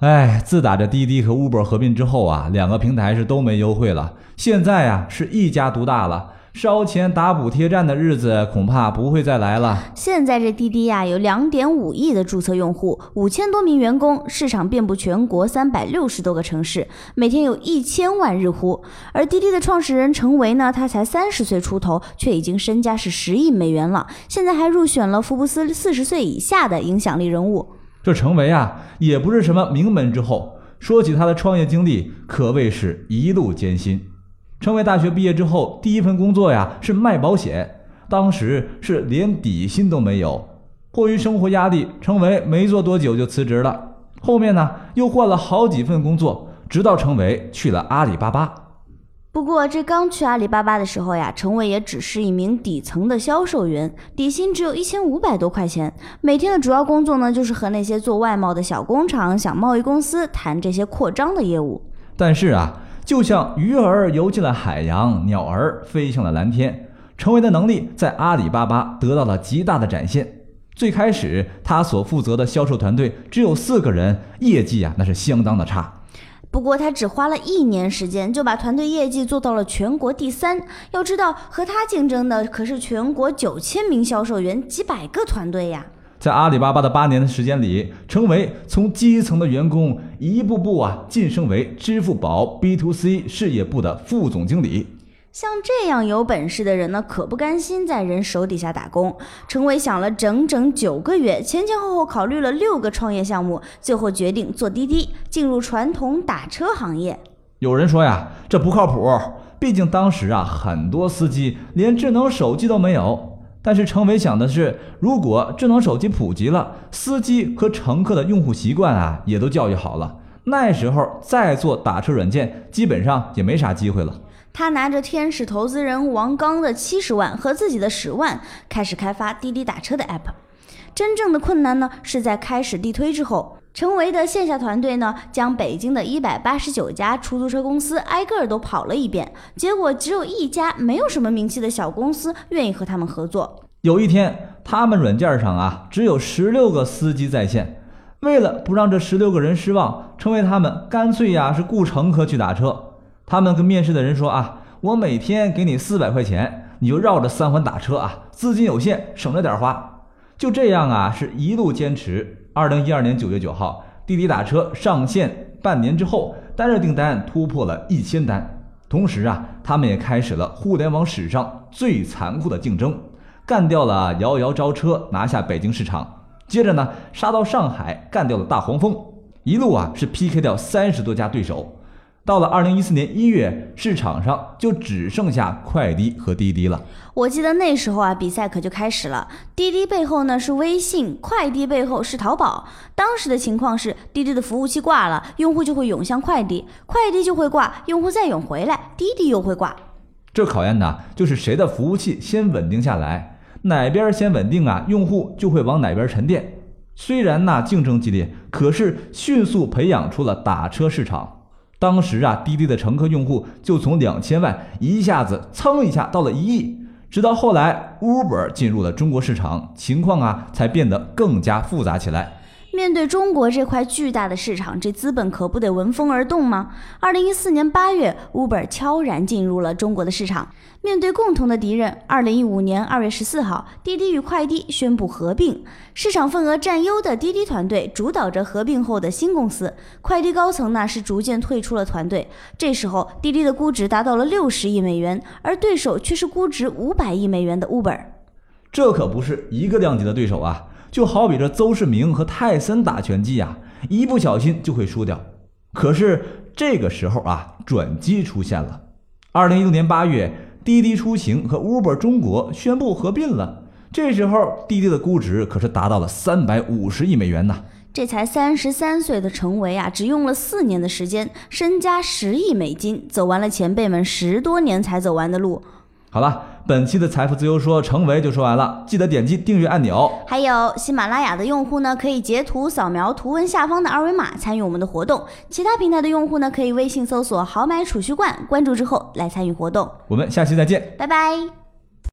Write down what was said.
哎，自打这滴滴和 Uber 合并之后啊，两个平台是都没优惠了。现在啊，是一家独大了，烧钱打补贴战的日子恐怕不会再来了。现在这滴滴呀，有两点五亿的注册用户，五千多名员工，市场遍布全国三百六十多个城市，每天有一千万日呼。而滴滴的创始人程维呢，他才三十岁出头，却已经身家是十亿美元了，现在还入选了福布斯四十岁以下的影响力人物。这程维啊，也不是什么名门之后。说起他的创业经历，可谓是一路艰辛。程维大学毕业之后，第一份工作呀是卖保险，当时是连底薪都没有。迫于生活压力，程维没做多久就辞职了。后面呢，又换了好几份工作，直到程维去了阿里巴巴。不过，这刚去阿里巴巴的时候呀，陈伟也只是一名底层的销售员，底薪只有一千五百多块钱。每天的主要工作呢，就是和那些做外贸的小工厂、小贸易公司谈这些扩张的业务。但是啊，就像鱼儿游进了海洋，鸟儿飞向了蓝天，陈伟的能力在阿里巴巴得到了极大的展现。最开始，他所负责的销售团队只有四个人，业绩啊，那是相当的差。不过他只花了一年时间，就把团队业绩做到了全国第三。要知道，和他竞争的可是全国九千名销售员、几百个团队呀。在阿里巴巴的八年的时间里，成为从基层的员工一步步啊晋升为支付宝 B to C 事业部的副总经理。像这样有本事的人呢，可不甘心在人手底下打工。程伟想了整整九个月，前前后后考虑了六个创业项目，最后决定做滴滴，进入传统打车行业。有人说呀，这不靠谱，毕竟当时啊，很多司机连智能手机都没有。但是程伟想的是，如果智能手机普及了，司机和乘客的用户习惯啊，也都教育好了，那时候再做打车软件，基本上也没啥机会了。他拿着天使投资人王刚的七十万和自己的十万，开始开发滴滴打车的 app。真正的困难呢，是在开始地推之后，陈维的线下团队呢，将北京的一百八十九家出租车公司挨个儿都跑了一遍，结果只有一家没有什么名气的小公司愿意和他们合作。有一天，他们软件上啊，只有十六个司机在线。为了不让这十六个人失望，陈维他们干脆呀是雇乘客去打车。他们跟面试的人说啊，我每天给你四百块钱，你就绕着三环打车啊，资金有限，省着点花。就这样啊，是一路坚持。二零一二年九月九号，滴滴打车上线半年之后，单日订单突破了一千单。同时啊，他们也开始了互联网史上最残酷的竞争，干掉了摇摇招车，拿下北京市场。接着呢，杀到上海，干掉了大黄蜂，一路啊是 PK 掉三十多家对手。到了二零一四年一月，市场上就只剩下快滴和滴滴了。我记得那时候啊，比赛可就开始了。滴滴背后呢是微信，快滴背后是淘宝。当时的情况是，滴滴的服务器挂了，用户就会涌向快滴，快滴就会挂，用户再涌回来，滴滴又会挂。这考验的就是谁的服务器先稳定下来，哪边先稳定啊，用户就会往哪边沉淀。虽然那竞争激烈，可是迅速培养出了打车市场。当时啊，滴滴的乘客用户就从两千万一下子蹭一下到了一亿，直到后来 Uber 进入了中国市场，情况啊才变得更加复杂起来。面对中国这块巨大的市场，这资本可不得闻风而动吗？二零一四年八月，Uber 悄然进入了中国的市场。面对共同的敌人，二零一五年二月十四号，滴滴与快滴宣布合并。市场份额占优的滴滴团队主导着合并后的新公司，快滴高层呢是逐渐退出了团队。这时候，滴滴的估值达到了六十亿美元，而对手却是估值五百亿美元的 Uber。这可不是一个量级的对手啊！就好比这邹市明和泰森打拳击呀，一不小心就会输掉。可是这个时候啊，转机出现了。二零一六年八月，滴滴出行和 Uber 中国宣布合并了。这时候，滴滴的估值可是达到了三百五十亿美元呐。这才三十三岁的程维啊，只用了四年的时间，身家十亿美金，走完了前辈们十多年才走完的路。好了。本期的财富自由说成为就说完了，记得点击订阅按钮。还有喜马拉雅的用户呢，可以截图扫描图文下方的二维码参与我们的活动；其他平台的用户呢，可以微信搜索“好买储蓄罐”，关注之后来参与活动。我们下期再见，拜拜。